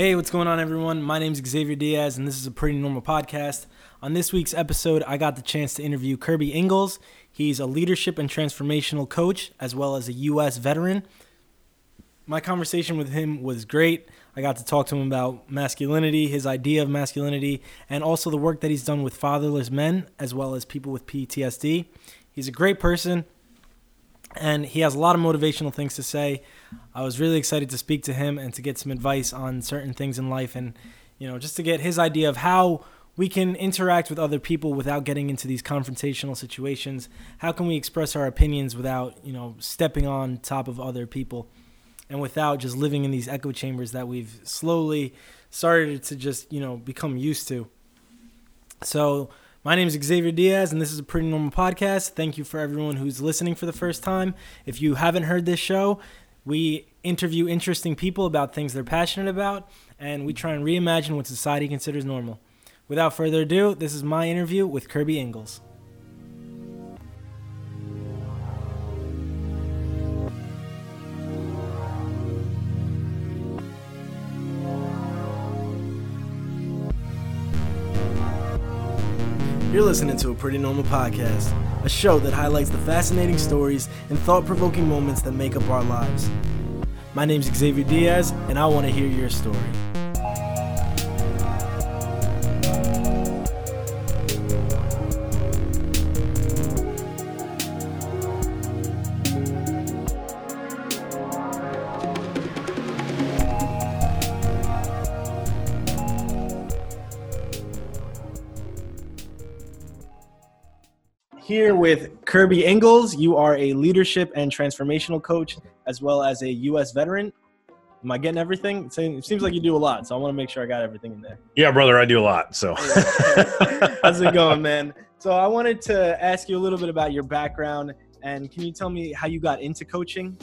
Hey, what's going on, everyone? My name is Xavier Diaz, and this is a pretty normal podcast. On this week's episode, I got the chance to interview Kirby Ingles. He's a leadership and transformational coach, as well as a U.S. veteran. My conversation with him was great. I got to talk to him about masculinity, his idea of masculinity, and also the work that he's done with fatherless men, as well as people with PTSD. He's a great person, and he has a lot of motivational things to say. I was really excited to speak to him and to get some advice on certain things in life and you know just to get his idea of how we can interact with other people without getting into these confrontational situations. How can we express our opinions without, you know, stepping on top of other people and without just living in these echo chambers that we've slowly started to just, you know, become used to. So, my name is Xavier Diaz, and this is a pretty normal podcast. Thank you for everyone who's listening for the first time. If you haven't heard this show, we interview interesting people about things they're passionate about, and we try and reimagine what society considers normal. Without further ado, this is my interview with Kirby Ingles. You're listening to a Pretty Normal Podcast, a show that highlights the fascinating stories and thought provoking moments that make up our lives. My name's Xavier Diaz, and I want to hear your story. Here with Kirby Ingles. You are a leadership and transformational coach, as well as a U.S. veteran. Am I getting everything? It seems like you do a lot, so I want to make sure I got everything in there. Yeah, brother, I do a lot. So, how's it going, man? So, I wanted to ask you a little bit about your background, and can you tell me how you got into coaching?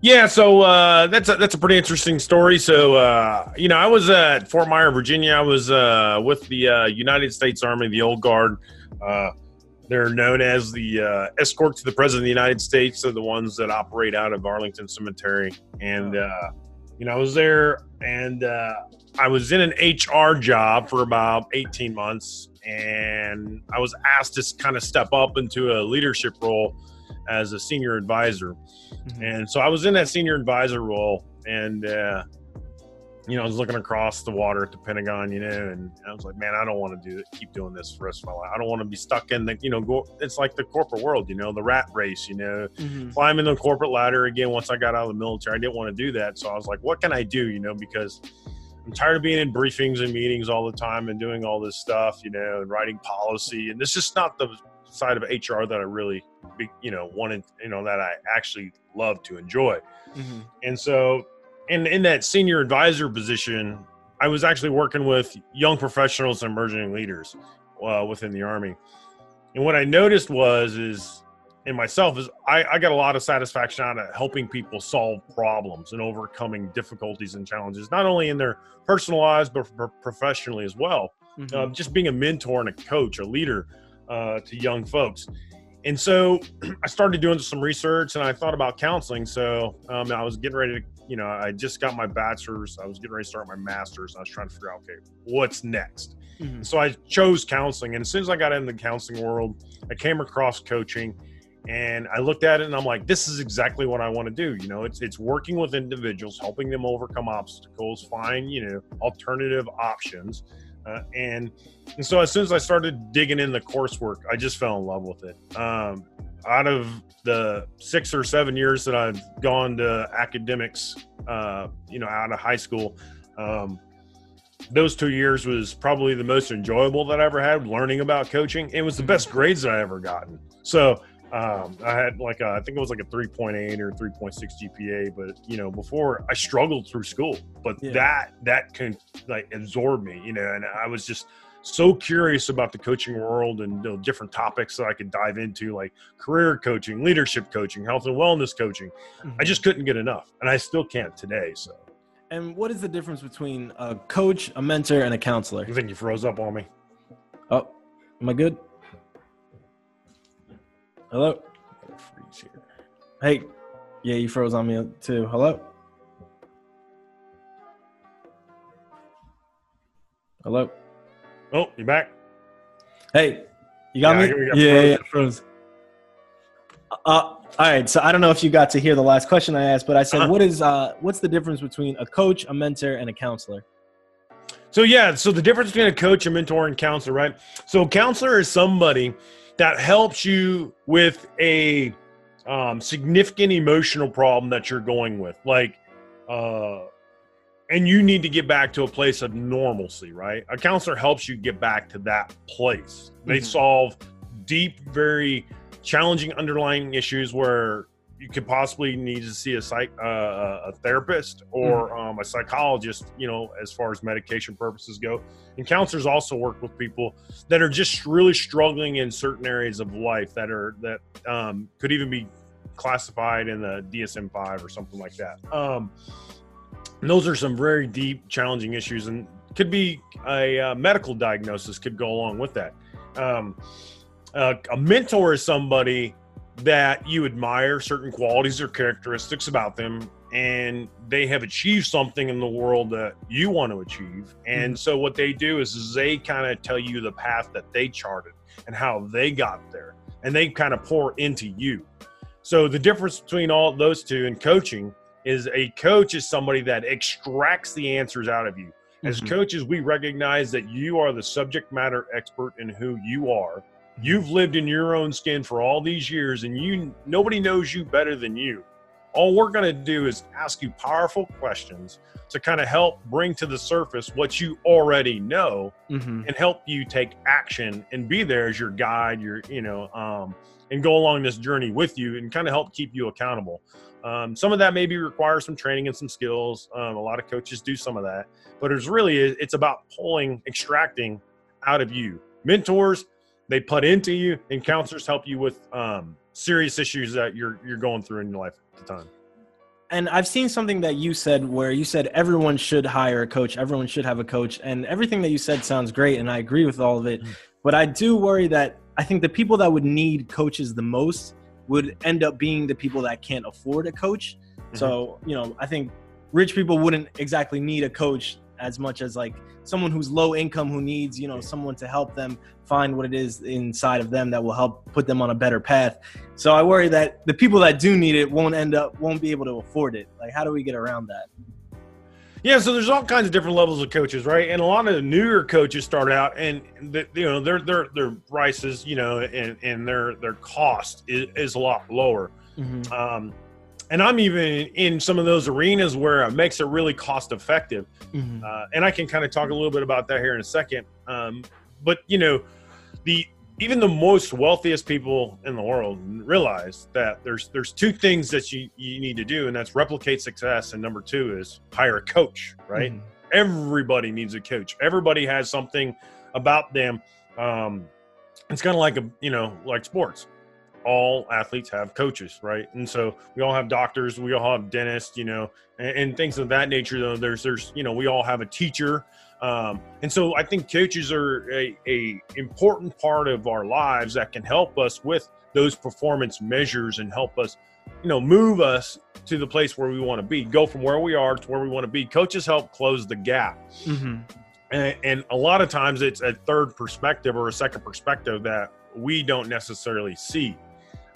Yeah, so uh, that's a, that's a pretty interesting story. So, uh, you know, I was at Fort Myer, Virginia. I was uh, with the uh, United States Army, the Old Guard. They're known as the uh, escort to the President of the United States. They're the ones that operate out of Arlington Cemetery. And, uh, you know, I was there and uh, I was in an HR job for about 18 months. And I was asked to kind of step up into a leadership role as a senior advisor. Mm-hmm. And so I was in that senior advisor role. And, uh, you know, I was looking across the water at the Pentagon, you know, and I was like, man, I don't want to do keep doing this for the rest of my life. I don't want to be stuck in the, you know, go, it's like the corporate world, you know, the rat race, you know, mm-hmm. climbing the corporate ladder again. Once I got out of the military, I didn't want to do that. So I was like, what can I do, you know, because I'm tired of being in briefings and meetings all the time and doing all this stuff, you know, and writing policy. And this is not the side of HR that I really, you know, wanted, you know, that I actually love to enjoy. Mm-hmm. And so and in that senior advisor position, I was actually working with young professionals and emerging leaders uh, within the Army. And what I noticed was, is in myself, is I, I got a lot of satisfaction out of helping people solve problems and overcoming difficulties and challenges, not only in their personal lives, but professionally as well. Mm-hmm. Uh, just being a mentor and a coach, a leader uh, to young folks. And so I started doing some research and I thought about counseling. So um, I was getting ready to you know, I just got my bachelor's. I was getting ready to start my master's. I was trying to figure out, okay, what's next? Mm-hmm. So I chose counseling. And as soon as I got into the counseling world, I came across coaching and I looked at it and I'm like, this is exactly what I want to do. You know, it's it's working with individuals, helping them overcome obstacles, find, you know, alternative options. Uh, and and so as soon as I started digging in the coursework, I just fell in love with it. Um, out of the six or seven years that I've gone to academics, uh, you know, out of high school, um, those two years was probably the most enjoyable that I ever had learning about coaching. It was the best grades that I ever gotten. So um, I had like a, I think it was like a 3.8 or 3.6 GPA, but you know, before I struggled through school, but yeah. that, that can like absorb me, you know, and I was just, so curious about the coaching world and you know, different topics that I could dive into, like career coaching, leadership coaching, health and wellness coaching. Mm-hmm. I just couldn't get enough, and I still can't today. So. And what is the difference between a coach, a mentor, and a counselor? I think you froze up on me. Oh, am I good? Hello. Freeze here. Hey, yeah, you froze on me too. Hello. Hello. Oh, you're back? Hey, you got Yeah, me? got yeah, frozen. yeah, froze. Uh, all right. So I don't know if you got to hear the last question I asked, but I said, Uh-huh. what is uh, what's the difference between a coach, a mentor, and a counselor? So yeah, so the difference between a coach, a mentor, and counselor, right? So a counselor is somebody that helps you with a um, significant emotional problem that you're going with, like, uh, and you need to get back to a place of normalcy, right? A counselor helps you get back to that place. They Mhm. solve deep, very challenging underlying issues where you could possibly need to see a psych, uh, a therapist or um, a psychologist, you know, as far as medication purposes go. And counselors also work with people that are just really struggling in certain areas of life that are that um, could even be classified in the DSM five or something like that. Um, and those are some very deep, challenging issues, and could be a uh, medical diagnosis could go along with that. Um, uh, a mentor is somebody that you admire certain qualities or characteristics about them and they have achieved something in the world that you want to achieve. And so what they do is, is they kind of tell you the path that they charted and how they got there and they kind of pour into you. So the difference between all those two in coaching is a coach is somebody that extracts the answers out of you as Mhm. coaches we recognize that you are the subject matter expert in who you are You've lived in your own skin for all these years and you nobody knows you better than you. All we're going to do is ask you powerful questions to kind of help bring to the surface what you already know Mhm. and help you take action and be there as your guide, your you know, um, and go along this journey with you and kind of help keep you accountable. Um, some of that maybe requires some training and some skills. Um, a lot of coaches do some of that, but it's really it's about pulling, extracting out of you. Mentors, they put into you, and counselors help you with um, serious issues that you're you're going through in your life at the time. And I've seen something that you said where you said everyone should hire a coach, everyone should have a coach, and everything that you said sounds great, and I agree with all of it. Mm. But I do worry that I think the people that would need coaches the most would end up being the people that can't afford a coach. Mm-hmm. So you know, I think rich people wouldn't exactly need a coach as much as like someone who's low income who needs you know someone to help them find what it is inside of them that will help put them on a better path. So i worry that the people that do need it won't end up won't be able to afford it. Like how do we get around that Yeah, so there's all kinds of different levels of coaches, right? And a lot of the newer coaches start out, and the, you know their their their prices, you know, and and their their cost is, is a lot lower. Um, and I'm even in some of those arenas where it makes it really cost effective. Uh, and I can kind of talk a little bit about that here in a second. Um, but you know, the even the most wealthiest people in the world realize that there's there's two things that you you need to do, and that's replicate success, and number two is hire a coach, right? Mhm. Everybody needs a coach. Everybody has something about them. Um, it's kind of like a you know like sports. All athletes have coaches, right? And so we all have doctors, we all have dentists, you know, and, and things of that nature. Though there's there's you know we all have a teacher, um, and so I think coaches are a, a important part of our lives that can help us with those performance measures and help us, you know, move us to the place where we want to be, go from where we are to where we want to be. Coaches help close the gap. Mhm. And, and a lot of times it's a third perspective or a second perspective that we don't necessarily see.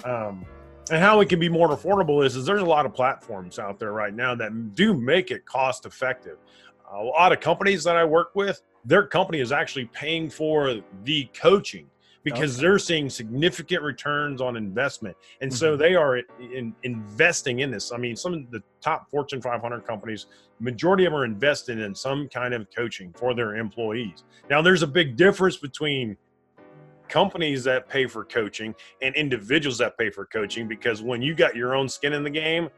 Um, and how it can be more affordable is, is there's a lot of platforms out there right now that do make it cost effective. A lot of companies that I work with, their company is actually paying for the coaching because Okay. they're seeing significant returns on investment. And so Mhm. they are in, investing in this. I mean, some of the top Fortune 500 companies, majority of them are investing in some kind of coaching for their employees. Now, there's a big difference between companies that pay for coaching and individuals that pay for coaching because when you got your own skin in the game,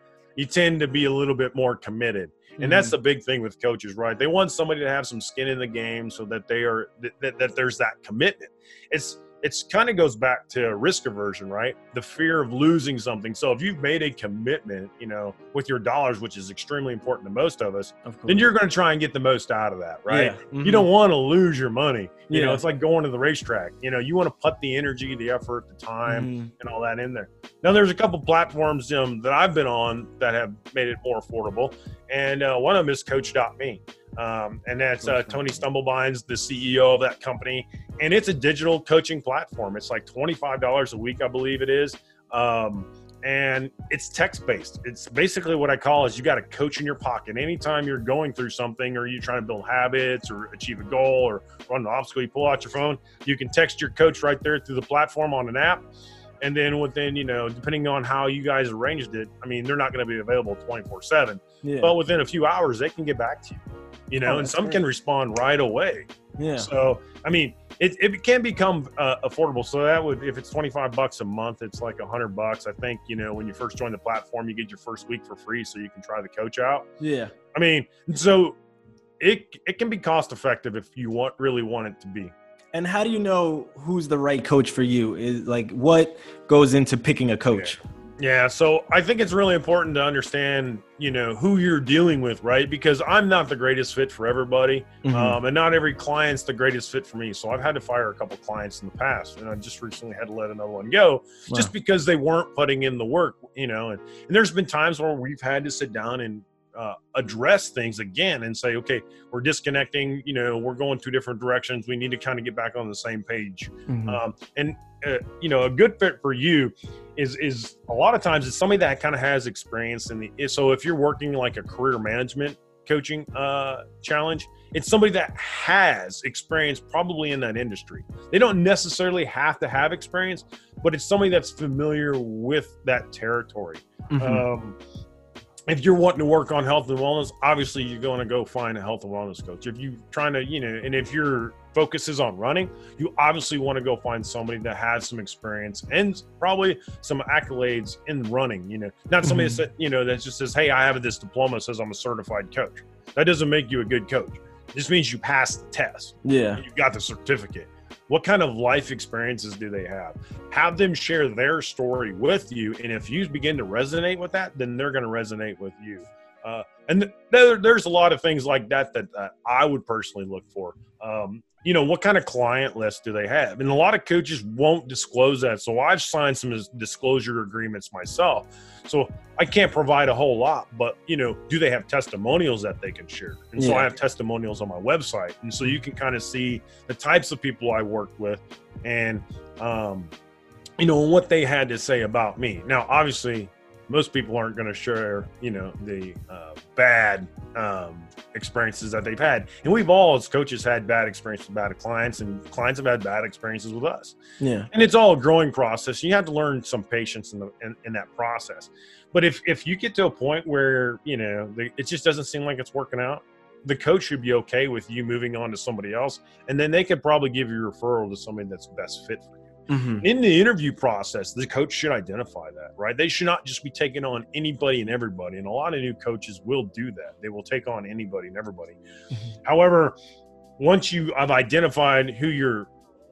you tend to be a little bit more committed. And that's mm-hmm. the big thing with coaches, right? They want somebody to have some skin in the game so that they are that, that, that there's that commitment. It's it's kind of goes back to risk aversion, right? The fear of losing something. So if you've made a commitment, you know, with your dollars, which is extremely important to most of us, of then you're going to try and get the most out of that, right? Yeah. You Mhm. don't want to lose your money. You know, it's like going to the racetrack. You know, you want to put the energy, the effort, the time, Mhm. and all that in there. Now, there's a couple platforms um, that I've been on that have made it more affordable, and uh, one of them is Coach.me. Um, and that's uh, Tony Stubblebine's, the CEO of that company. And it's a digital coaching platform. It's like $25 a week, I believe it is. Um, and it's text based. It's basically what I call is you got a coach in your pocket. Anytime you're going through something or you're trying to build habits or achieve a goal or run an obstacle, you pull out your phone, you can text your coach right there through the platform on an app. And then within, you know, depending on how you guys arranged it, I mean, they're not going to be available 24 7. But within a few hours, they can get back to you, you know, oh, and some great. can respond right away. Yeah. So, I mean, it, it can become uh, affordable. So that would, if it's 25 bucks a month, it's like a hundred bucks. I think, you know, when you first join the platform, you get your first week for free so you can try the coach out. Yeah. I mean, so it, it can be cost effective if you want, really want it to be. And how do you know who's the right coach for you? Is like what goes into picking a coach? Yeah. Yeah, so I think it's really important to understand, you know, who you're dealing with, right? Because I'm not the greatest fit for everybody, mm-hmm. um, and not every client's the greatest fit for me. So I've had to fire a couple clients in the past, and I just recently had to let another one go, wow. just because they weren't putting in the work, you know. And, and there's been times where we've had to sit down and uh, address things again and say, okay, we're disconnecting. You know, we're going two different directions. We need to kind of get back on the same page. Mm-hmm. Um, and uh, you know, a good fit for you is is a lot of times it's somebody that kind of has experience in the. So if you're working like a career management coaching uh, challenge, it's somebody that has experience probably in that industry. They don't necessarily have to have experience, but it's somebody that's familiar with that territory. Mm-hmm. Um, if you're wanting to work on health and wellness, obviously you're going to go find a health and wellness coach. If you're trying to, you know, and if your focus is on running, you obviously want to go find somebody that has some experience and probably some accolades in running. You know, not somebody mm-hmm. that you know that just says, "Hey, I have this diploma says I'm a certified coach." That doesn't make you a good coach. It just means you passed the test. Yeah, you got the certificate. What kind of life experiences do they have? Have them share their story with you. And if you begin to resonate with that, then they're going to resonate with you. Uh, and th- there, there's a lot of things like that that uh, I would personally look for. Um, you know, what kind of client list do they have? And a lot of coaches won't disclose that. So I've signed some disclosure agreements myself. So I can't provide a whole lot, but you know, do they have testimonials that they can share? And so I have testimonials on my website. And so you can kind of see the types of people I worked with and um, you know, what they had to say about me. Now, obviously, most people aren't going to share, you know, the uh, bad um, experiences that they've had. And we've all, as coaches, had bad experiences with bad clients, and clients have had bad experiences with us. Yeah. And it's all a growing process. You have to learn some patience in, the, in, in that process. But if, if you get to a point where, you know, the, it just doesn't seem like it's working out, the coach should be okay with you moving on to somebody else. And then they could probably give you a referral to somebody that's best fit for you. Mm-hmm. In the interview process, the coach should identify that, right? They should not just be taking on anybody and everybody. And a lot of new coaches will do that. They will take on anybody and everybody. Mm-hmm. However, once you have identified who your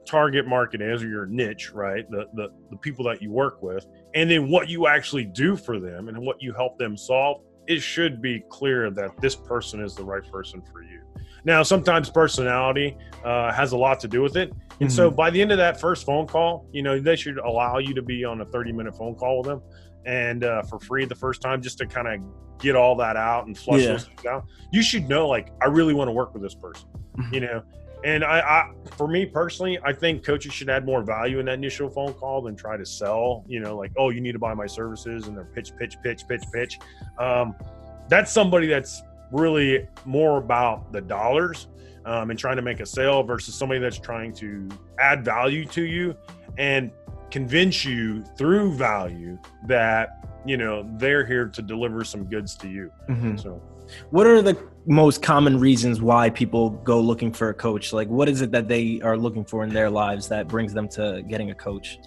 target market is or your niche, right? The, the the people that you work with, and then what you actually do for them and what you help them solve, it should be clear that this person is the right person for you. Now, sometimes personality uh, has a lot to do with it. And mm-hmm. so by the end of that first phone call, you know, they should allow you to be on a 30 minute phone call with them and uh, for free the first time just to kind of get all that out and flush yeah. those things out. You should know, like, I really want to work with this person, mm-hmm. you know. And I, I, for me personally, I think coaches should add more value in that initial phone call than try to sell, you know, like, oh, you need to buy my services and they're pitch, pitch, pitch, pitch, pitch. Um, that's somebody that's really more about the dollars um, and trying to make a sale versus somebody that's trying to add value to you and convince you through value that you know they're here to deliver some goods to you. Mm-hmm. so what are the most common reasons why people go looking for a coach? Like what is it that they are looking for in their lives that brings them to getting a coach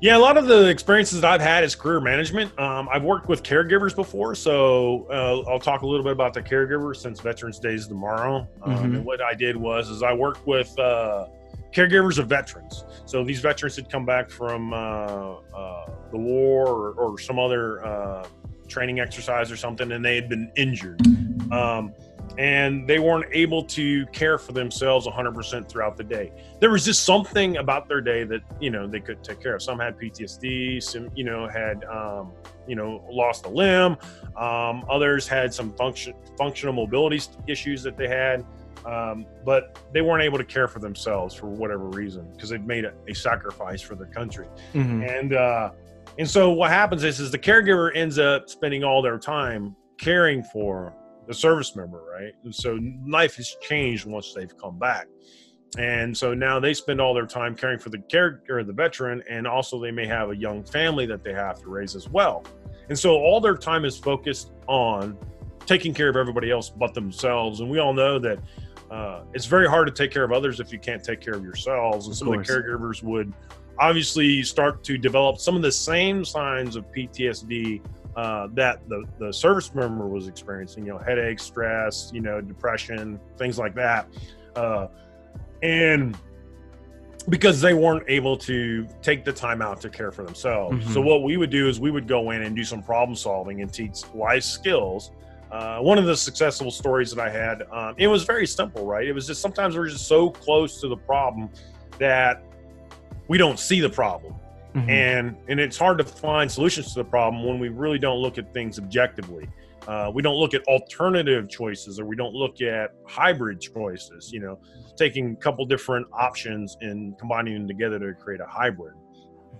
yeah, a lot of the experiences that I've had is career management. Um, I've worked with caregivers before, so uh, I'll talk a little bit about the caregivers since Veterans Day is tomorrow. Um, mm-hmm. And what I did was, is I worked with uh, caregivers of veterans. So these veterans had come back from uh, uh the war or, or some other uh, training exercise or something, and they had been injured. Um, and they weren't able to care for themselves 100% throughout the day. There was just something about their day that you know they couldn't take care of. Some had PTSD, some you know had um, you know lost a limb, um, others had some function functional mobility issues that they had. Um, but they weren't able to care for themselves for whatever reason because they'd made a, a, sacrifice for their country. Mm-hmm. And uh, and so what happens is, is the caregiver ends up spending all their time caring for the service member, right? And so life has changed once they've come back. And so now they spend all their time caring for the character, the veteran, and also they may have a young family that they have to raise as well. And so all their time is focused on taking care of everybody else but themselves. And we all know that uh, it's very hard to take care of others if you can't take care of yourselves. And some of, of the caregivers would obviously start to develop some of the same signs of PTSD uh, that the, the service member was experiencing, you know, headaches, stress, you know, depression, things like that. Uh, and because they weren't able to take the time out to care for themselves. Mm-hmm. So, what we would do is we would go in and do some problem solving and teach life skills. Uh, one of the successful stories that I had, um, it was very simple, right? It was just sometimes we're just so close to the problem that we don't see the problem. Mm-hmm. And and it's hard to find solutions to the problem when we really don't look at things objectively. Uh, we don't look at alternative choices or we don't look at hybrid choices. You know, taking a couple different options and combining them together to create a hybrid.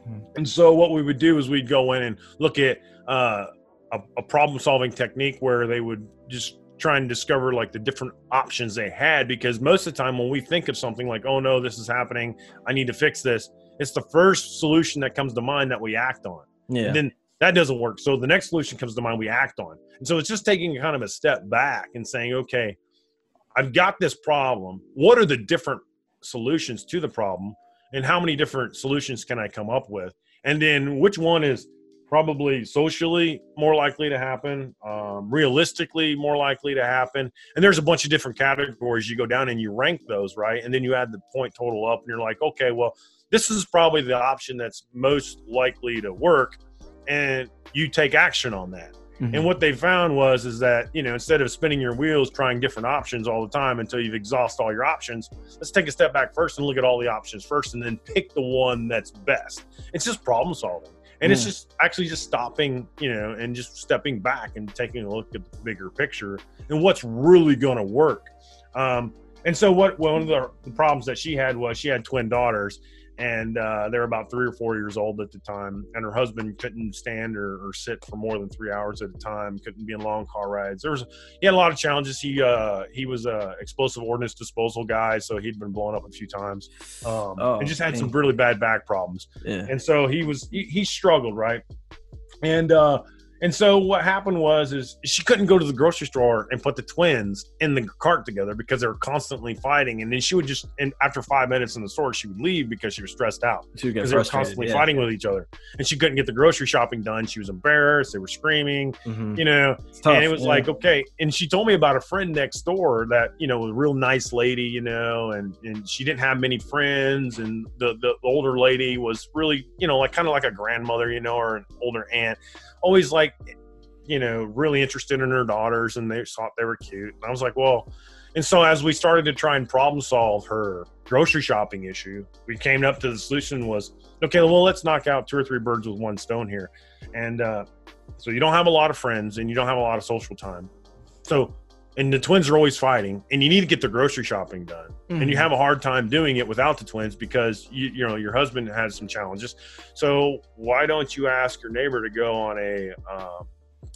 Mm-hmm. And so what we would do is we'd go in and look at uh, a, a problem solving technique where they would just try and discover like the different options they had because most of the time when we think of something like oh no this is happening i need to fix this it's the first solution that comes to mind that we act on. Yeah. And then that doesn't work. So the next solution comes to mind we act on. And so it's just taking kind of a step back and saying, okay, I've got this problem. What are the different solutions to the problem? And how many different solutions can I come up with? And then which one is probably socially more likely to happen, um, realistically more likely to happen. And there's a bunch of different categories. You go down and you rank those, right? And then you add the point total up, and you're like, okay, well, this is probably the option that's most likely to work and you take action on that. Mm-hmm. and what they found was is that you know instead of spinning your wheels trying different options all the time until you've exhausted all your options let's take a step back first and look at all the options first and then pick the one that's best. It's just problem solving. And it's just actually just stopping you know and just stepping back and taking a look at the bigger picture and what's really going to work. Um, and so what one of the, the problems that she had was she had twin daughters and uh, they were about three or four years old at the time. And her husband couldn't stand or, or, sit for more than three hours at a time. Couldn't be in long car rides. There was he had a lot of challenges. He uh, he was a explosive ordnance disposal guy, so he'd been blown up a few times, um, oh, and just had some really bad back problems. Yeah. And so he was he, he struggled right, and uh, and so what happened was is she couldn't go to the grocery store and put the twins in the cart together because they were constantly fighting. And then she would just and after five minutes in the store, she would leave because she was stressed out. Because they were constantly yeah. fighting with each other. And she couldn't get the grocery shopping done. She was embarrassed. They were screaming, mm-hmm. you know. and it was yeah. like, okay. And she told me about a friend next door that, you know, was a real nice lady, you know, and, and she didn't have many friends. And the, the older lady was really, you know, like kind of like a grandmother, you know, or an older aunt always like, you know, really interested in her daughters and they thought they were cute. And I was like, well, and so as we started to try and problem solve her grocery shopping issue, we came up to the solution was, okay, well, let's knock out two or three birds with one stone here. And uh, so you don't have a lot of friends and you don't have a lot of social time. So and the twins are always fighting and you need to get the grocery shopping done mm-hmm. and you mm-hmm. have a hard time doing it without the twins because you, you know your husband has some challenges so why don't you ask your neighbor to go on a uh,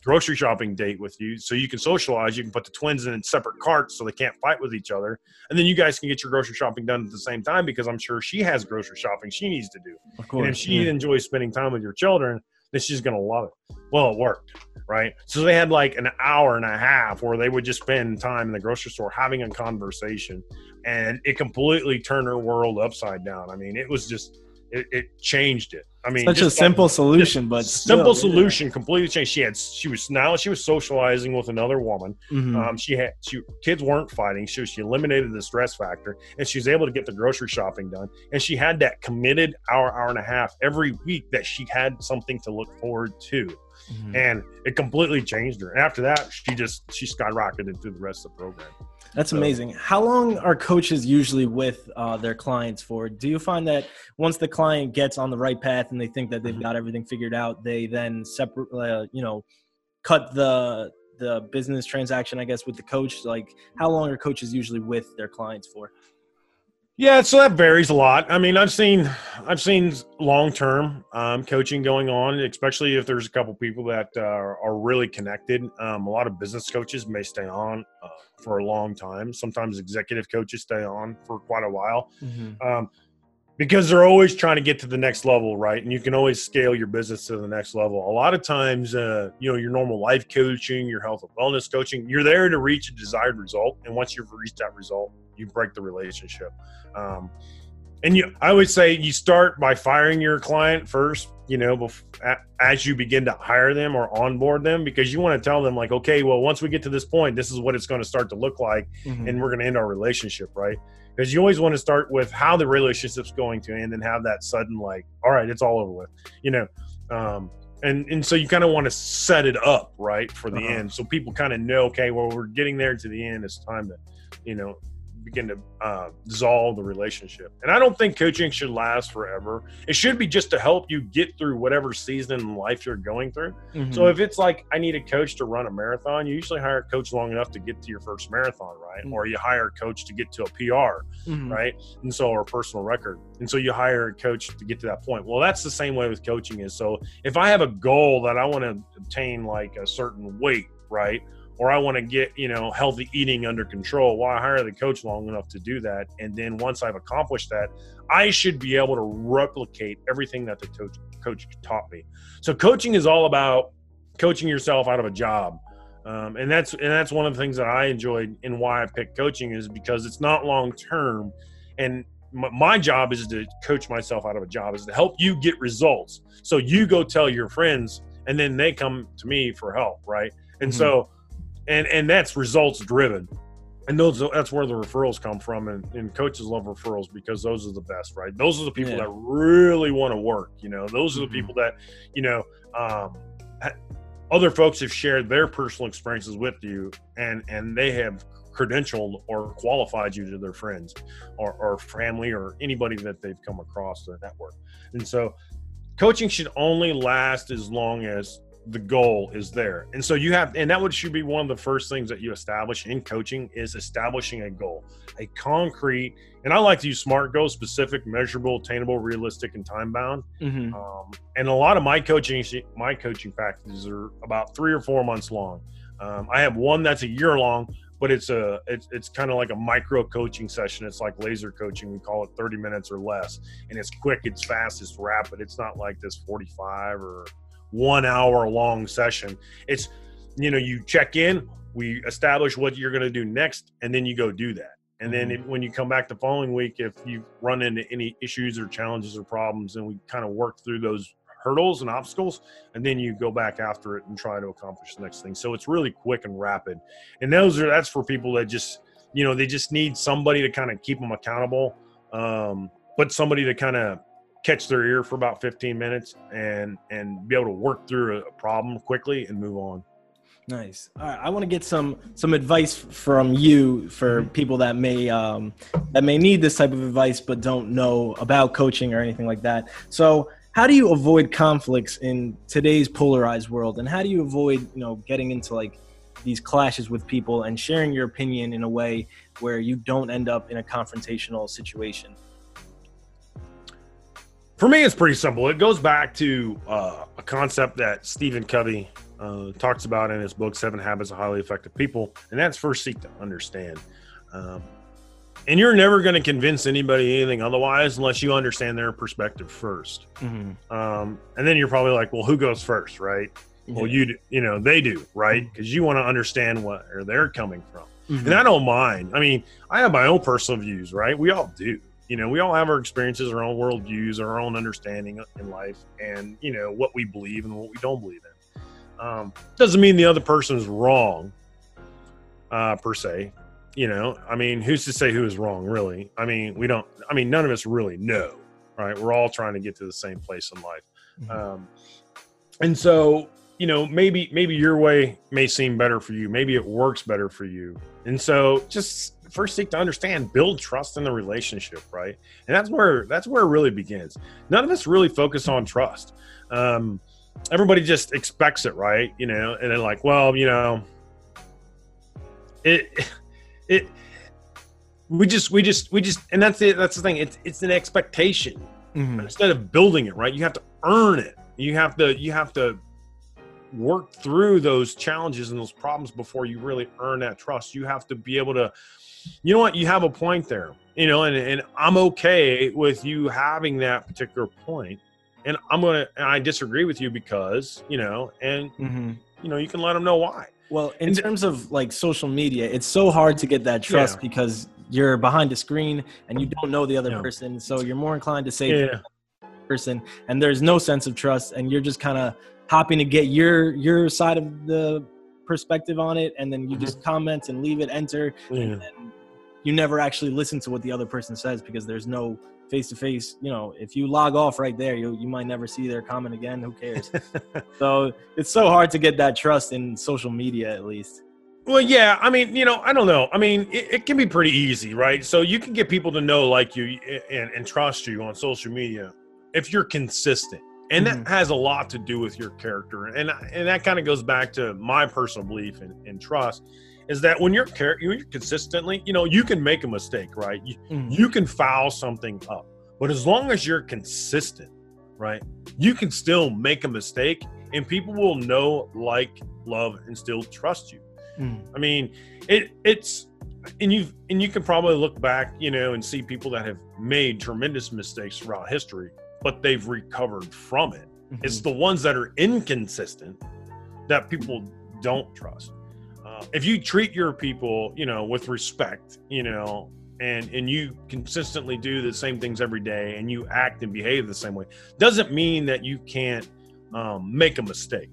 grocery shopping date with you so you can socialize you can put the twins in separate carts so they can't fight with each other and then you guys can get your grocery shopping done at the same time because i'm sure she has grocery shopping she needs to do of course, and if she yeah. enjoys spending time with your children then she's to love it well it worked right? So they had like an hour and a half where they would just spend time in the grocery store having a conversation, and it completely turned her world upside down. I mean, it was just it, it changed it. I mean, such a simple solution, but simple still, yeah. solution, completely changed. She had she was now she was socializing with another woman. Mhm. Um, she had she kids weren't fighting. She she eliminated the stress factor, and she was able to get the grocery shopping done. And she had that committed hour hour and a half every week that she had something to look forward to, Mhm. and it completely changed her. And after that, she just she skyrocketed through the rest of the program. That's So- amazing. How long are coaches usually with uh, their clients for? Do you find that once the client gets on the right path and they think that they've Mhm. got everything figured out, they then separate, uh, you know, cut the the business transaction, I guess, with the coach? Like, how long are coaches usually with their clients for? Yeah, so that varies a lot. I mean, I've seen I've seen long term um, coaching going on, especially if there's a couple people that uh, are really connected. Um, a lot of business coaches may stay on uh, for a long time. Sometimes executive coaches stay on for quite a while um, because they're always trying to get to the next level, right? And you can always scale your business to the next level. A lot of times, uh, you know, your normal life coaching, your health and wellness coaching, you're there to reach a desired result, and once you've reached that result, you break the relationship. Um, and you, I would say you start by firing your client first. You know, bef- as you begin to hire them or onboard them, because you want to tell them like, okay, well, once we get to this point, this is what it's going to start to look like Mhm. and we're going to end our relationship, right? Because you always want to start with how the relationship's going to end and have that sudden like, all right, it's all over with, you know. Um, and and so you kind of want to set it up right for the Uh-huh. end, so people kind of know, okay, well, we're getting there to the end. It's time to, you know, begin to uh, dissolve the relationship. And I don't think coaching should last forever. It should be just to help you get through whatever season in life you're going through. Mhm. So if it's like I need a coach to run a marathon, you usually hire a coach long enough to get to your first marathon, right? Mm. Or you hire a coach to get to a PR, Mhm. right? And so or a personal record. And so you hire a coach to get to that point. Well, that's the same way with coaching is. So if I have a goal that I want to obtain like a certain weight, right? Or I want to get, you know, healthy eating under control. Well, I hire the coach long enough to do that. And then once I've accomplished that, I should be able to replicate everything that the coach coach taught me. So coaching is all about coaching yourself out of a job. Um, and that's and that's one of the things that I enjoyed and why I picked coaching is because it's not long term, and my, my job is to coach myself out of a job is to help you get results. So you go tell your friends, and then they come to me for help, right? And Mhm. so, and and that's results driven, and those that's where the referrals come from. And, and coaches love referrals because those are the best, right? Those are the people Yeah. that really want to work. You know, those are the Mhm. people that you know. Um, other folks have shared their personal experiences with you and and they have credentialed or qualified you to their friends or, or family or anybody that they've come across their network and so coaching should only last as long as the goal is there. And so you have and that would should be one of the first things that you establish in coaching is establishing a goal a concrete and i like to use smart goals specific measurable attainable realistic and time bound. Mhm. um, and a lot of my coaching my coaching packages are about three or four months long. Um, i have one that's a year long but it's a it's, it's kind of like a micro coaching session. It's like laser coaching. We call it 30 minutes or less and it's quick it's fast it's rapid. It's not like this 45 or one hour long session. It's you know you check in we establish what you're going to do next and then you go do that. And then if, when you come back the following week if you run into any issues or challenges or problems and we kind of work through those hurdles and obstacles and then you go back after it and try to accomplish the next thing. So it's really quick and rapid. And those are that's for people that just you know they just need somebody to kind of keep them accountable um, but somebody to kind of catch their ear for about 15 minutes and and be able to work through a problem quickly and move on Nice. All right, I want to get some some advice from you for Mm-hmm. people that may um, that may need this type of advice but don't know about coaching or anything like that. So, how do you avoid conflicts in today's polarized world, and how do you avoid you know getting into like these clashes with people and sharing your opinion in a way where you don't end up in a confrontational situation? For me, it's pretty simple. It goes back to uh, a concept that Stephen Covey uh, talks about in his book, Seven Habits of Highly Effective People, and that's first seek to understand. Um, and you're never going to convince anybody anything otherwise unless you understand their perspective 1st Mm-hmm. Um, and then you're probably like, well, who goes first, right? Well, you do, you know, they do, right? Because you want to understand where they're coming from. Mhm. And I don't mind. I mean, I have my own personal views, right? We all do. You know, we all have our experiences, our own worldviews, our own understanding in life, and you know what we believe and what we don't believe in. Um, doesn't mean the other person's wrong, uh, per se. You know, I mean, who's to say who is wrong, really? I mean, we don't. I mean, none of us really know, right? We're all trying to get to the same place in life, Mhm. um, and so you know, maybe maybe your way may seem better for you. Maybe it works better for you, and so just first seek to understand, build trust in the relationship, right? And that's where that's where it really begins. None of us really focus on trust. Um, everybody just expects it, right? You know, and then like, well, you know, it it we just we just we just and that's it that's the thing it's it's an expectation Mhm. instead of building it right you have to earn it you have to you have to work through those challenges and those problems before you really earn that trust you have to be able to you know what you have a point there you know and, and i'm okay with you having that particular point and i'm gonna and i disagree with you because you know and Mhm. you know you can let them know why Well, in And- terms of like social media, it's so hard to get that trust Yeah. because you're behind a screen and you don't know the other Yeah. person, so you're more inclined to say yeah person and there's no sense of trust and you're just kind of hopping to get your your side of the perspective on it and then you just mm-hmm. comment and leave it enter yeah and you never actually listen to what the other person says because there's no face to face you know if you log off right there you you might never see their comment again who cares so it's so hard to get that trust in social media at least Well, yeah. I mean, you know, I don't know. I mean, it, it can be pretty easy, right? So you can get people to know like you and, and trust you on social media if you're consistent, and that has a lot to do with your character, and and that kind of goes back to my personal belief in, in trust. Is that when you're you're consistently, you know, you can make a mistake, right? You, Mhm. you can foul something up, but as long as you're consistent, right, you can still make a mistake, and people will know, like, love, and still trust you. Mhm. I mean, it it's and you and you can probably look back, you know, and see people that have made tremendous mistakes throughout history, but they've recovered from it. It's the ones that are inconsistent that people don't trust. Uh, if you treat your people, you know, with respect, you know, and and you consistently do the same things every day, and you act and behave the same way, doesn't mean that you can't um, make a mistake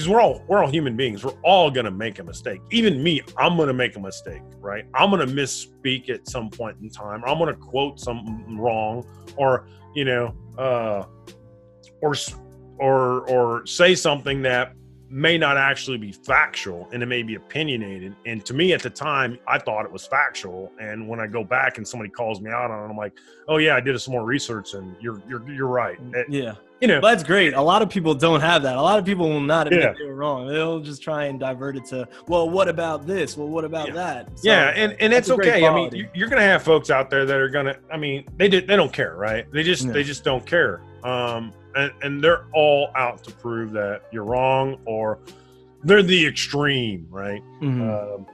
because we're all we're all human beings. We're all gonna make a mistake. Even me, I'm gonna make a mistake, right? I'm gonna misspeak at some point in time. Or I'm gonna quote something wrong, or you know, uh, or or or say something that may not actually be factual and it may be opinionated. And to me, at the time, I thought it was factual. And when I go back and somebody calls me out on it, I'm like, oh yeah, I did some more research, and you're you're you're right. Eh, yeah You know, that's great. A lot of people don't have that. A lot of people will not admit Yeah. they were wrong. They'll just try and divert it to, well, what about this? Well, what about Yeah. that? So, yeah, and, and that's it's okay. I mean, you- you're gonna have folks out there that are gonna. I mean, they did. They don't care, right? They just Yeah. they just don't care. Um, and and they're all out to prove that you're wrong or they're the extreme, right? Mhm. Um,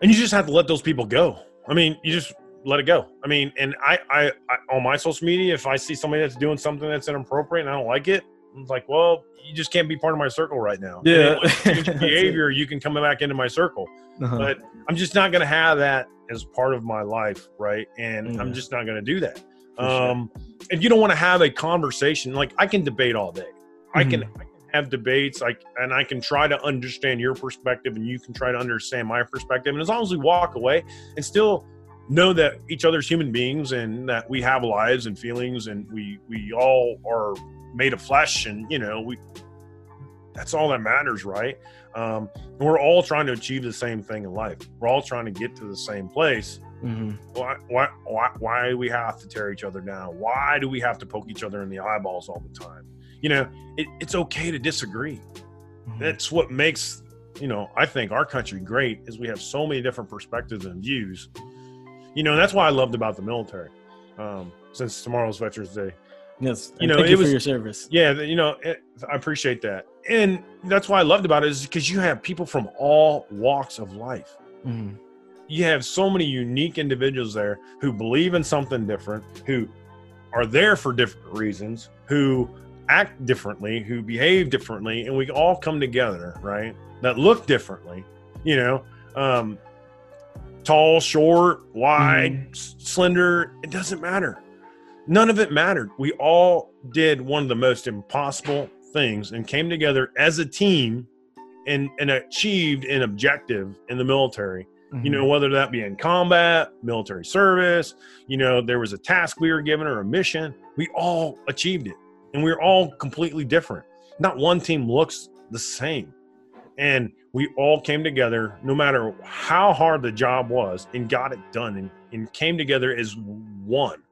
and you just have to let those people go. I mean, you just let it go. I mean, and I, I, I on my social media, if I see somebody that's doing something that's inappropriate and I don't like it, I'm like, well, you just can't be part of my circle right now. Yeah. then once you change your That's it. behavior, you can come back into my circle Uh-huh. but I'm just not going to have that as part of my life, right? And Yeah. I'm just not going to do that. For sure. Um, if you don't want to have a conversation, like I can debate all day. I can Mm-hmm. I can have debates, like, and I can try to understand your perspective, and you can try to understand my perspective. And as long as we walk away and still know that each other's human beings and that we have lives and feelings, and we we all are made of flesh, and you know we that's all that matters, right? Um, we're all trying to achieve the same thing in life. We're all trying to get to the same place. Mhm. Why, why, why, why do we have to tear each other down? Why do we have to poke each other in the eyeballs all the time? You know, it, it's okay to disagree. Mhm. That's what makes, you know, I think our country great is we have so many different perspectives and views. You know, that's why I loved about the military. Um, since tomorrow's Veterans Day, Yes. You know, thank it you was- for your service. yeah, you know, it, I appreciate that, and that's why I loved about it is because you have people from all walks of life. Mhm. You have so many unique individuals there who believe in something different, who are there for different reasons, who act differently, who behave differently, and we all come together, right? That look differently, you know, um, tall, short, wide, hmm. s- slender. It doesn't matter. None of it mattered. We all did one of the most impossible things and came together as a team and, and achieved an objective in the military. You know, mm-hmm. whether that be in combat, military service, you know, there was a task we were given or a mission, we all achieved it. And we are all completely different. Not one team looks the same. And we all came together, no matter how hard the job was, and got it done and, and came together as one.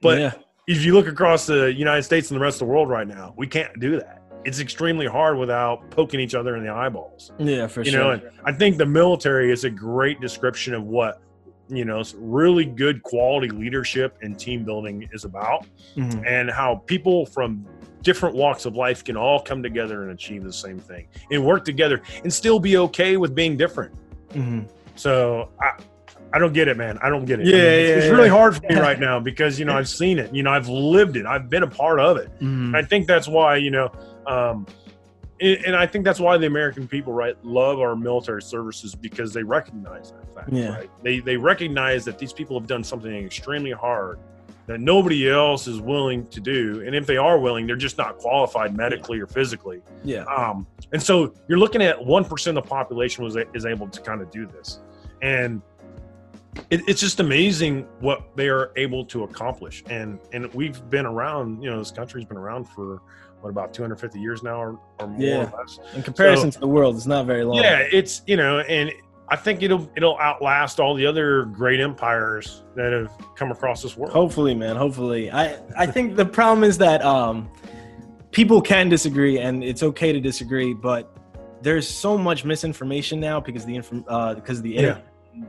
But yeah, if you look across the United States and the rest of the world right now, we can't do that. It's extremely hard without poking each other in the eyeballs. yeah, for You sure. know, and I think the military is a great description of what you know really good quality leadership and team building is about, Mhm. and how people from different walks of life can all come together and achieve the same thing and work together and still be okay with being different. Mhm. So I, I don't get it, man. I don't get it. Yeah, I mean, it's, yeah, it's yeah. really hard for me right now because you know I've seen it. You know, I've lived it. I've been a part of it. Mhm. I think that's why you know, um, and, and I think that's why the American people right love our military services because they recognize that fact. Yeah. Right? They they recognize that these people have done something extremely hard that nobody else is willing to do, and if they are willing, they're just not qualified medically or physically. Yeah. Um, and so you're looking at one percent of the population was is able to kind of do this, and it, it's just amazing what they are able to accomplish. And and we've been around, you know, this country's been around for what about 250 years now, or, or more Yeah. or less. In comparison to the world, it's not very long. Yeah, it's you know, and I think it'll it'll outlast all the other great empires that have come across this world. Hopefully, man. Hopefully, I I think the problem is that um, people can disagree, and it's okay to disagree, but there's so much misinformation now because the inform uh, because of the Yeah.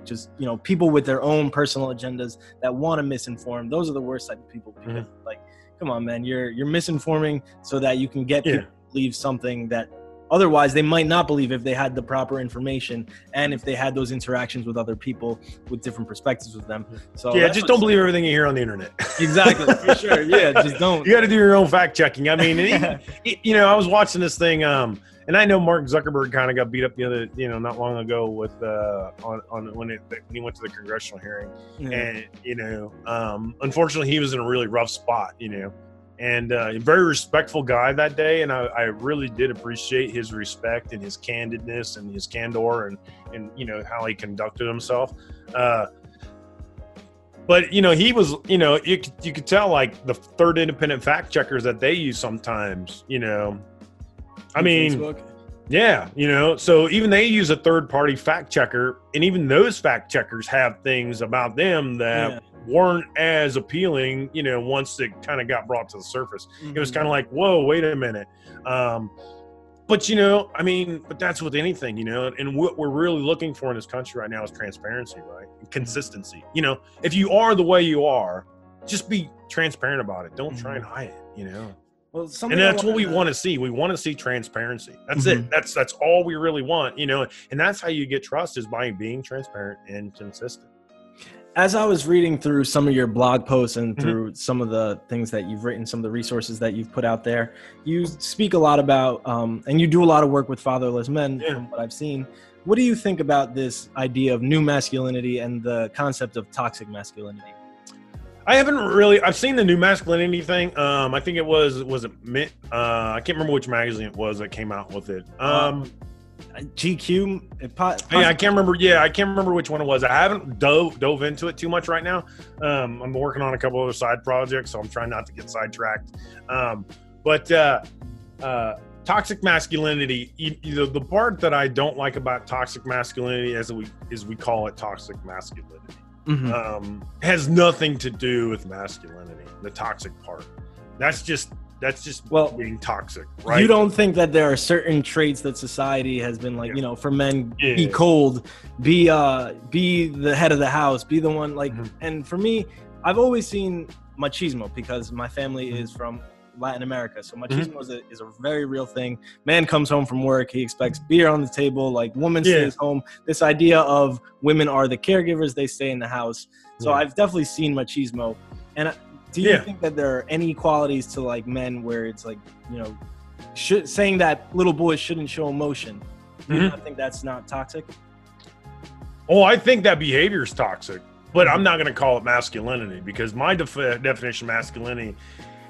Just you know, people with their own personal agendas that want to misinform. Those are the worst type of people. Mm-hmm. Like, come on, man, you're you're misinforming so that you can get Yeah. people to believe something that otherwise they might not believe if they had the proper information and if they had those interactions with other people with different perspectives with them. So yeah, just don't believe everything you hear on the internet. Exactly, for sure. Yeah, just don't. you got to do your own fact checking. I mean, you know, I was watching this thing, um, and I know Mark Zuckerberg kind of got beat up the other, you know, not long ago with uh, on on when it when he went to the congressional hearing, Yeah. and you know, um, unfortunately, he was in a really rough spot, you know, and uh, a very respectful guy that day, and I, I really did appreciate his respect and his candidness and his candor and and you know how he conducted himself. Uh, but you know, he was, you know, you could, you could tell like the third independent fact checkers that they use sometimes, you know. I mean, Facebook. yeah, you know, so even they use a third party fact checker, and even those fact checkers have things about them that Yeah. Weren't as appealing, you know, once it kind of got brought to the surface. It was Mhm. kind of like, whoa, wait a minute. Um, but you know, I mean, but that's with anything, you know, and what we're really looking for in this country right now is transparency, right? And consistency. You know, if you are the way you are, just be transparent about it. Don't try and hide it, you know. well, something And that's what we want to see. We want to see transparency. That's Mhm. it. That's that's all we really want, you know. And that's how you get trust is by being transparent and consistent. As I was reading through some of your blog posts and Mhm. through some of the things that you've written, some of the resources that you've put out there, you speak a lot about, um, and you do a lot of work with fatherless men, Yeah. from what I've seen. What do you think about this idea of new masculinity and the concept of toxic masculinity? I haven't really. I've seen the new masculinity thing. Um, I think it was was it Mint? Uh, I can't remember which magazine it was that came out with it. Um, GQ, yeah, I can't remember. Yeah, I can't remember which one it was. I haven't dove dove into it too much right now. Um, I'm working on a couple other side projects, so I'm trying not to get sidetracked. Um, but uh, uh, toxic masculinity, you, you know, the part that I don't like about toxic masculinity, as we as we call it, toxic masculinity Mhm. um, has nothing to do with masculinity. The toxic part. That's just that's just Well, being toxic, right? You don't think that there are certain traits that society has been like, Yeah. you know, for men, be cold, be uh, be the head of the house, be the one like. Mhm. And for me, I've always seen machismo because my family Mhm. is from Latin America, so machismo is, a, is a very real thing. Man comes home from work, he expects beer on the table. Like woman Yeah. stays home. This idea of women are the caregivers, they stay in the house. So Yeah. I've definitely seen machismo, and. I- do you Yeah. think that there are any qualities to like men where it's like you know should, saying that little boys shouldn't show emotion. You Mhm. not think that's not toxic? Oh, I think that behavior is toxic, but I'm not going to call it masculinity because my def- definition of masculinity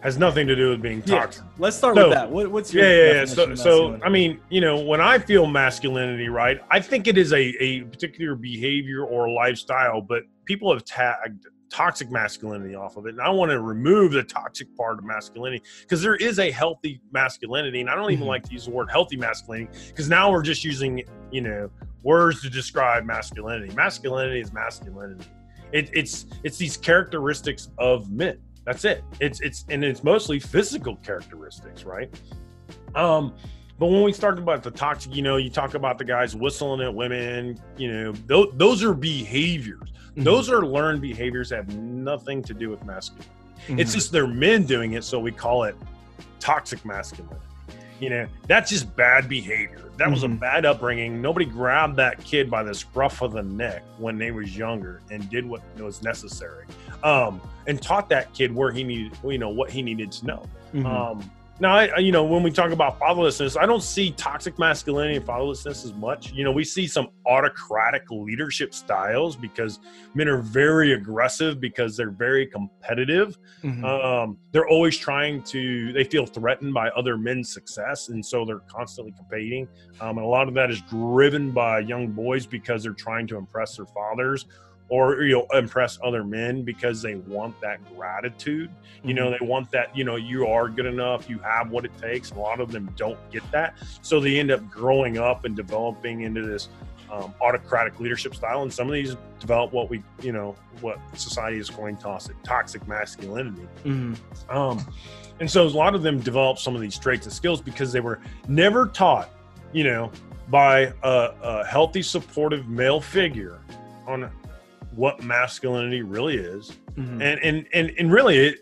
has nothing to do with being toxic. Yeah. Let's start so, with that. What, what's your yeah, yeah, yeah. So, so I mean, you know, when I feel masculinity, right, I think it is a, a particular behavior or lifestyle, but people have tagged toxic masculinity off of it. And I want to remove the toxic part of masculinity because there is a healthy masculinity. And I don't even mm-hmm. like to use the word healthy masculinity because now we're just using, you know, words to describe masculinity. Masculinity is masculinity. It, it's it's these characteristics of men. That's it. It's it's and it's mostly physical characteristics, right? Um, but when we start about the toxic, you know, you talk about the guys whistling at women, you know, those, those are behaviors. Mm-hmm. Those are learned behaviors that have nothing to do with masculinity. Mm-hmm. It's just they're men doing it, so we call it toxic masculinity. You know, that's just bad behavior. That mm-hmm. was a mm-hmm. bad upbringing. Nobody grabbed that kid by the scruff of the neck when they was younger and did what was necessary, um, and taught that kid where he needed, you know, what he needed to know. Mm-hmm. Um, now, I, you know, when we talk about fatherlessness, I don't see toxic masculinity and fatherlessness as much. You know, we see some autocratic leadership styles because men are very aggressive because they're very competitive. Mm-hmm. Um, they're always trying to, they feel threatened by other men's success. And so they're constantly competing. Um, and a lot of that is driven by young boys because they're trying to impress their fathers or you know impress other men because they want that gratitude. You know mm-hmm. they want that you know you are good enough you have what it takes. A lot of them don't get that. So they end up growing up and developing into this um, autocratic leadership style. And some of these develop what we you know what society is going to toss it toxic masculinity. Mm-hmm. um, and so a lot of them develop some of these traits and skills because they were never taught you know by a, a healthy supportive male figure on what masculinity really is. Mm-hmm. and and and and really it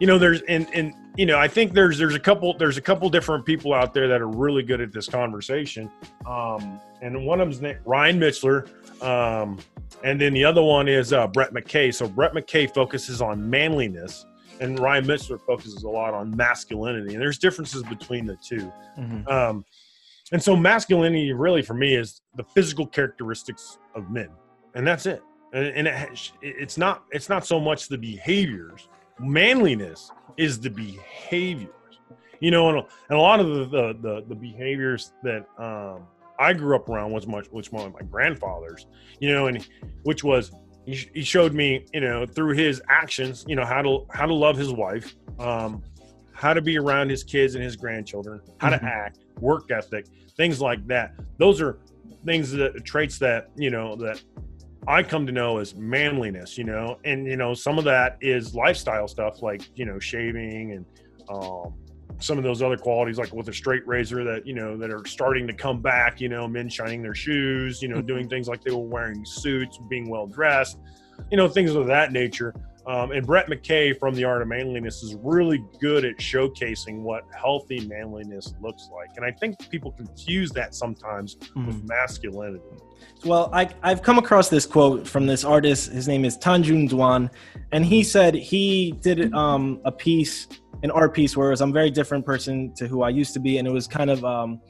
you know there's and and you know i think there's there's a couple there's a couple different people out there that are really good at this conversation. Um and one of them's named ryan michler um and then the other one is uh, brett mckay. So brett mckay focuses on manliness and ryan michler focuses a lot on masculinity. And there's differences between the 2 mm-hmm. um and so masculinity really for me is the physical characteristics of men. And that's it and, it, it's not it's not so much the behaviors. Manliness is the behaviors. You know and, and a lot of the, the the, the behaviors that um, i grew up around was much which one of my grandfathers you know and which was he, he showed me you know through his actions you know how to how to love his wife um, how to be around his kids and his grandchildren how mm-hmm. to act work ethic things like that. Those are things that traits that you know that I come to know as manliness, you know, and you know some of that is lifestyle stuff like you know shaving and um, some of those other qualities like with a straight razor that you know that are starting to come back. You know, men shining their shoes, you know, doing things like they were wearing suits, being well dressed, you know, things of that nature. Um, and Brett McKay from the Art of Manliness is really good at showcasing what healthy manliness looks like. And I think people confuse that sometimes mm-hmm. with masculinity. Well, I, I've come across this quote from this artist. His name is Tanjun Dwan, and he said he did um, a piece, an art piece, where it was I'm a very different person to who I used to be, and it was kind of um,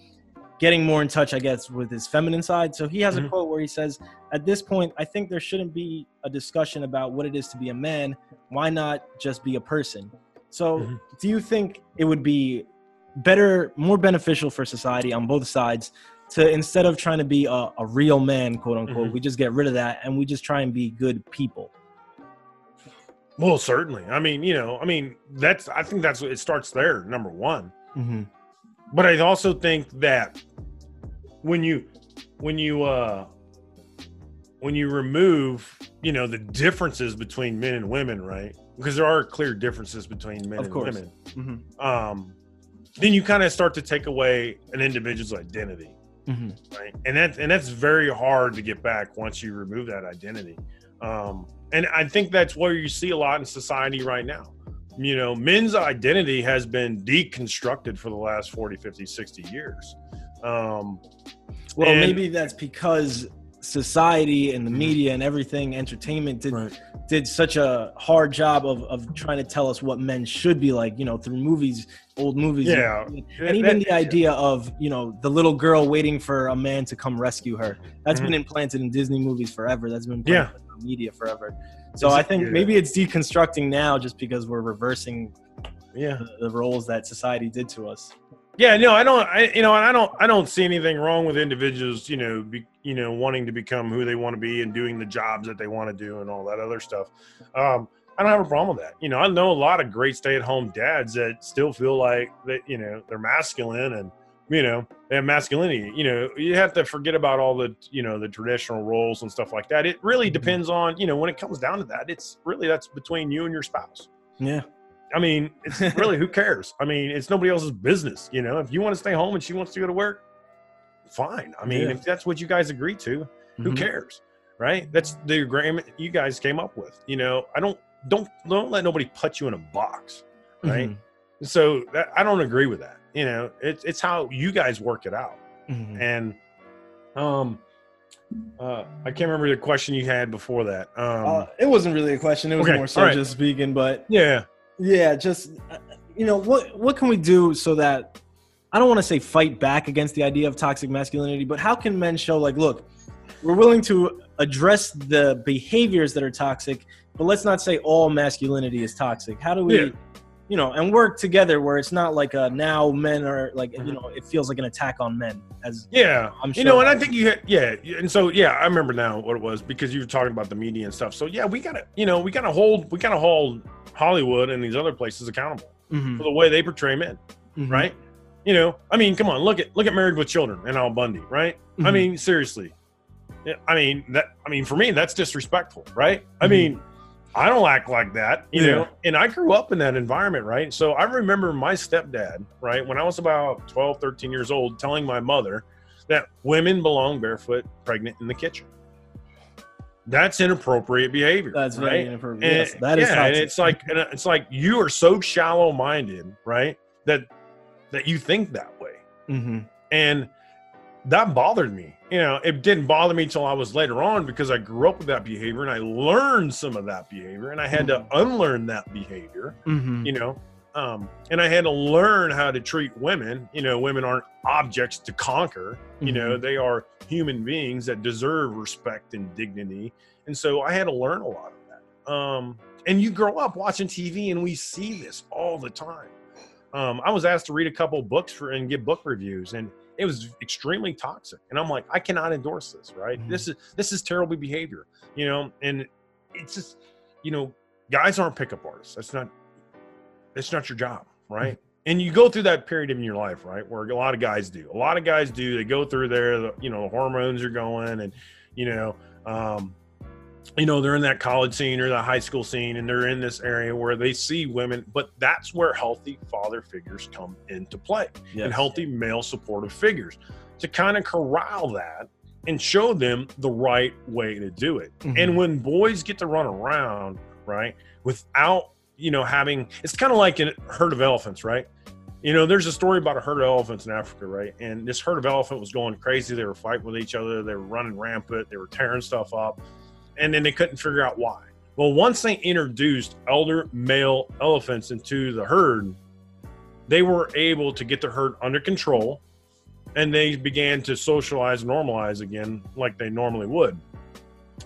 getting more in touch, I guess, with his feminine side. So he has mm-hmm. a quote where he says, "At this point, I think there shouldn't be a discussion about what it is to be a man. Why not just be a person?" So, mm-hmm. do you think it would be better, more beneficial for society on both sides to instead of trying to be a, a real man, quote unquote, mm-hmm. we just get rid of that and we just try and be good people. Well, certainly. I mean, you know, I mean, that's, I think that's it starts there, number one. Mm-hmm. But I also think that when you, when you, uh, when you remove, you know, the differences between men and women, right? Because there are clear differences between men and women. Mm-hmm. Um, then you kind of start to take away an individual's identity mm-hmm. right? And that's and that's very hard to get back once you remove that identity. Um, and I think that's where you see a lot in society right now. You know, men's identity has been deconstructed for the last 40, 50, 60 years. Um, well, maybe that's because society and the Mhm. media and everything, entertainment did Right. did such a hard job of of trying to tell us what men should be like. You know, through movies, old movies. Yeah. And even the idea of you know the little girl waiting for a man to come rescue her that's Mhm. been implanted in Disney movies forever. That's been Yeah. in media forever. So Is I think yeah. maybe it's deconstructing now just because we're reversing Yeah. the, the roles that society did to us. Yeah, no, I don't. I you know, I don't. I don't see anything wrong with individuals, you know, be, you know, wanting to become who they want to be and doing the jobs that they want to do and all that other stuff. Um, I don't have a problem with that. You know, I know a lot of great stay-at-home dads that still feel like that, you know, they're masculine and you know they have masculinity. You know, you have to forget about all the you know the traditional roles and stuff like that. It really depends on you know when it comes down to that. It's really that's between you and your spouse. Yeah. I mean, it's really who cares? I mean, it's nobody else's business. You know, if you want to stay home and she wants to go to work, fine. I mean, Yeah. if that's what you guys agree to, who Mhm. cares? Right? That's the agreement you guys came up with. You know, I don't don't don't let nobody put you in a box. Right? Mhm. So that, I don't agree with that. You know, it's it's how you guys work it out. Mhm. And um, uh, I can't remember the question you had before that. Um, Uh, it wasn't really a question. It was Okay, more so all right. just speaking, but yeah. Yeah, just uh, you know what what can we do so that I don't want to say fight back against the idea of toxic masculinity, but how can men show like, look, we're willing to address the behaviors that are toxic, but let's not say all masculinity is toxic. How do we, Yeah. You know, and work together where it's not like a now men are like, you Mhm. know, it feels like an attack on men as Yeah, I'm sure. you know, and I think you had, yeah, and so yeah, I remember now what it was because you were talking about the media and stuff. So yeah, we gotta, you know, we gotta hold, we gotta hold Hollywood and these other places accountable Mhm, for the way they portray men, mhm, right? You know, I mean, come on, look at look at Married with Children and Al Bundy, right? I Mhm. mean, seriously, I mean that, I mean, for me, that's disrespectful, right? I Mhm. mean, I don't act like that, you Yeah. know. And I grew up in that environment, right? So I remember my stepdad, right, when I was about 12, 13 years old, telling my mother that women belong barefoot, pregnant in the kitchen. That's inappropriate behavior. That's very right? inappropriate. And, Yes, that is yeah, and it's like and it's like you are so shallow minded, right? That that you think that way. Mhm, And that bothered me. You know, it didn't bother me till I was later on because I grew up with that behavior and I learned some of that behavior and I had to unlearn that behavior, mhm. you know. Um, and I had to learn how to treat women. You know, women aren't objects to conquer. You know, they are human beings that deserve respect and dignity. And so I had to learn a lot of that. Um, and you grow up watching TV and we see this all the time. Um, I was asked to read a couple books for and give book reviews, and it was extremely toxic. And I'm like, I cannot endorse this, right? Mhm. This is this is terrible behavior, you know. And it's just, you know, guys aren't pickup artists. That's not that's not your job, right? And you go through that period in your life, right, where a lot of guys do. A lot of guys do. They go through there, the, you know, the hormones are going, and you know, um, you know, they're in that college scene or the high school scene, and they're in this area where they see women. But that's where healthy father figures come into play, Yes. and healthy male supportive figures to kind of corral that and show them the right way to do it. Mhm. And when boys get to run around, right, without you know having, it's kind of like a herd of elephants, right? You know, there's a story about a herd of elephants in Africa, right? And this herd of elephant was going crazy. They were fighting with each other. They were running rampant. They were tearing stuff up, and then they couldn't figure out why. Well, once they introduced elder male elephants into the herd, they were able to get the herd under control, and they began to socialize, and normalize again, like they normally would.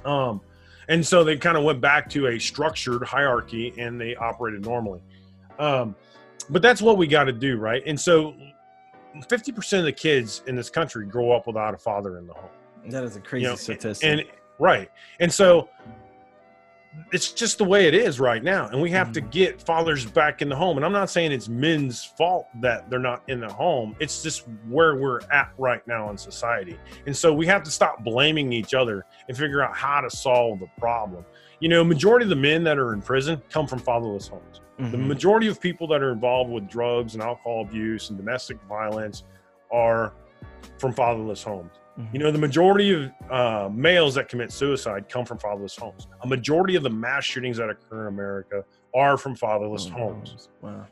Um, and so they kind of went back to a structured hierarchy, and they operated normally. Um, but that's what we got to do, right? And so, fifty percent of the kids in this country grow up without a father in the home That is a crazy you know, statistic. and right. And so it's just the way it is right now and we have to get fathers back in the home. And i'm not saying it's men's fault that they're not in the home. It's just where we're at right now in society. And so we have to stop blaming each other and figure out how to solve the problem. You know majority of the men that are in prison come from fatherless homes. The Mhm. majority of people that are involved with drugs and alcohol abuse and domestic violence are from fatherless homes. Mhm. You know, the majority of uh, males that commit suicide come from fatherless homes. A majority of the mass shootings that occur in America are from fatherless homes. Wow.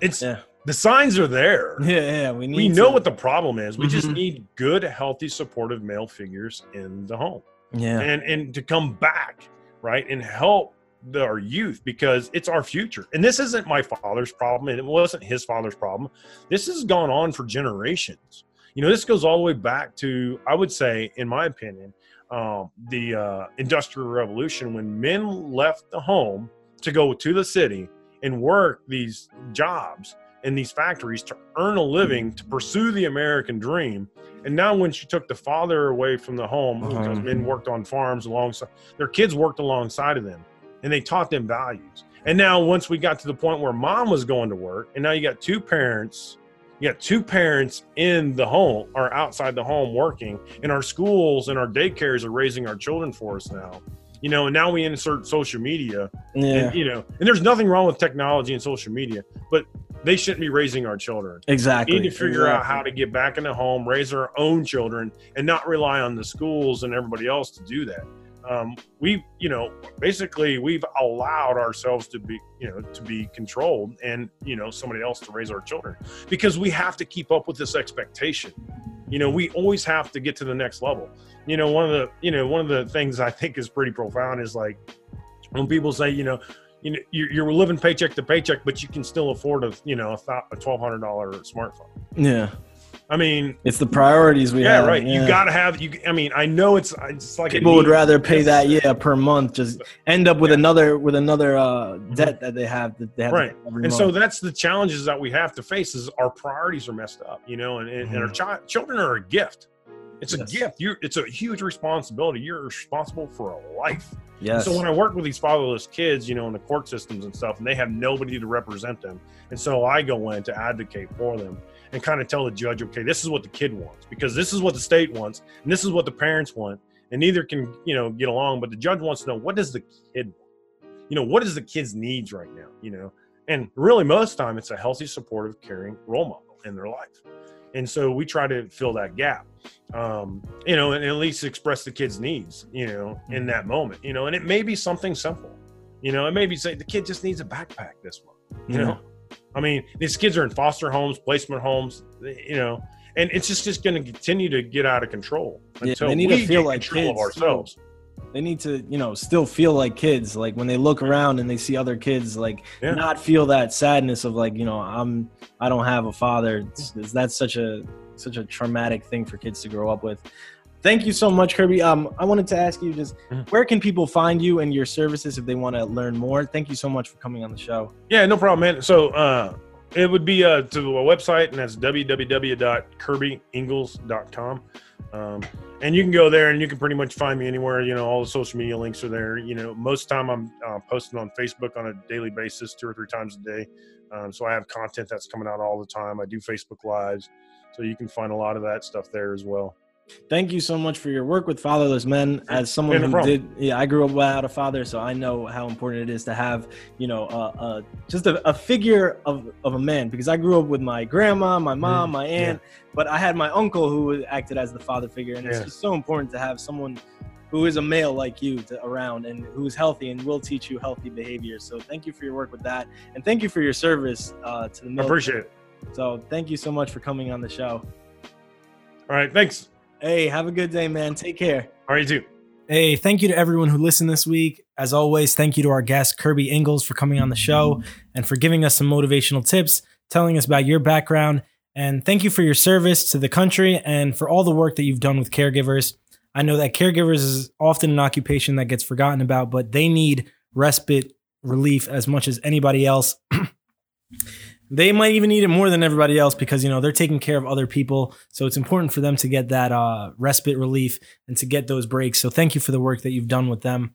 It's Yeah. the signs are there. Yeah, yeah. We need. We know what the problem is. We just Mhm. need good, healthy, supportive male figures in the home, Yeah. and and to come back, right, and help the, our youth because it's our future. And this isn't my father's problem, and it wasn't his father's problem. This has gone on for generations. You know, this goes all the way back to, I would say, in my opinion, um, the uh, Industrial Revolution when men left the home to go to the city and work these jobs in these factories to earn a living to pursue the American dream. And now, when she took the father away from the home, because Uh-huh. men worked on farms alongside their kids, worked alongside of them, and they taught them values. And now, once we got to the point where mom was going to work, and now you got two parents, you got two parents in the home or outside the home working, and our schools and our daycares are raising our children for us now. You know, and now we insert social media Yeah. and you know, and there's nothing wrong with technology and social media, but they shouldn't be raising our children. Exactly. We need to figure out how to get back in the home, raise our own children, and not rely on the schools and everybody else to do that. Um, we, you know, basically we've allowed ourselves to be, you know, to be controlled, and you know, somebody else to raise our children because we have to keep up with this expectation. You know, we always have to get to the next level. You know, one of the, you know, one of the things I think is pretty profound is like when people say, you know, you know, you're, living paycheck to paycheck, but you can still afford a, you know, a, a twelve hundred dollar smartphone. Yeah. I mean, It's the priorities we have. yeah, have. right. You got to have you. I mean, I know it's it's like People would rather pay that yeah per month, just end up with another with another uh, debt that they have that they have Right. and month. so that's the challenges that we have to face is our priorities are messed up you know and, and, and our chi- children are a gift it's a gift you it's a huge responsibility you're responsible for a life yes. so when i work with these fatherless kids you know in the court systems and stuff and they have nobody to represent them and so i go in to advocate for them and kind of tell the judge okay this is what the kid wants because this is what the state wants and this is what the parents want and neither can you know get along but the judge wants to know what does the kid want? You know what is the kid's needs right now you know? And really most time it's a healthy supportive caring role model in their life. And so we try to fill that gap um, you know and at least express the kid's needs you know in that moment you know? And it may be something simple you know? It may be say the kid just needs a backpack this month you know i mean these kids are in foster homes placement homes you know and it's just just going to continue to get out of control Yeah, until they need to we feel get like control of kids, too. ourselves. They need to you know still feel like kids like when they look around and they see other kids like Yeah. not feel that sadness of like you know i'm i don't have a father. It's, it's- that's such a such a traumatic thing for kids to grow up with thank you so much kirby um i wanted to ask you just Mhm. where can people find you and your services if they want to learn more thank you so much for coming on the show Yeah, no problem, man. So uh, it would be uh, to a website, and that's www.kirbyingles.com. Um, and you can go there, and you can pretty much find me anywhere. You know, all the social media links are there. You know, most time I'm uh, posting on Facebook on a daily basis, two or three times a day. Um, so I have content that's coming out all the time. I do Facebook lives, so you can find a lot of that stuff there as well. Thank you so much for your work with fatherless men. As someone Yeah, no who did yeah i grew up without a father so i know how important it is to have you know uh, uh, just a, a figure of, of a man because i grew up with my grandma my mom Mm, my aunt but i had my uncle who acted as the father figure and it's just so important to have someone who is a male like you to, around and who's healthy and will teach you healthy behavior. So thank you for your work with that and thank you for your service uh, to the I appreciate it. so thank you so much for coming on the show. All right, thanks. Hey have a good day man take care All right, you too. Hey, thank you to everyone who listened this week. As always, thank you to our guest, Kirby Ingles, for coming on the show and for giving us some motivational tips, telling us about your background. And thank you for your service to the country and for all the work that you've done with caregivers. I know that caregivers is often an occupation that gets forgotten about, but they need respite relief as much as anybody else. they might even need it more than everybody else because you know they're taking care of other people. So it's important for them to get that uh, respite relief and to get those breaks. So thank you for the work that you've done with them.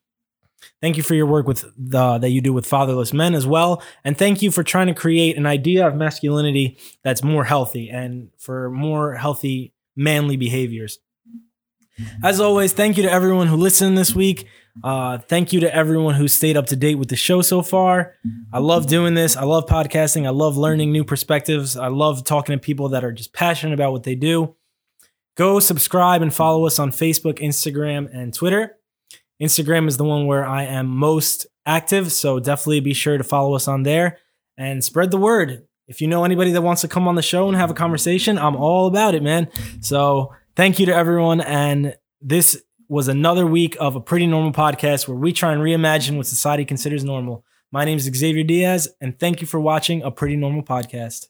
Thank you for your work with the that you do with fatherless men as well. And thank you for trying to create an idea of masculinity that's more healthy and for more healthy manly behaviors. As always thank you to everyone who listened this week uh, thank you to everyone who stayed up to date with the show so far I love doing this. I love podcasting. I love learning new perspectives. I love talking to people that are just passionate about what they do. Go subscribe and follow us on Facebook, Instagram, and Twitter. Instagram is the one where I am most active, so definitely be sure to follow us on there and spread the word. if you know anybody that wants to come on the show and have a conversation, I'm all about it, man. So thank you to everyone. And this was another week of a pretty normal podcast where we try and reimagine what society considers normal. My name is Xavier Diaz, and thank you for watching a pretty normal podcast.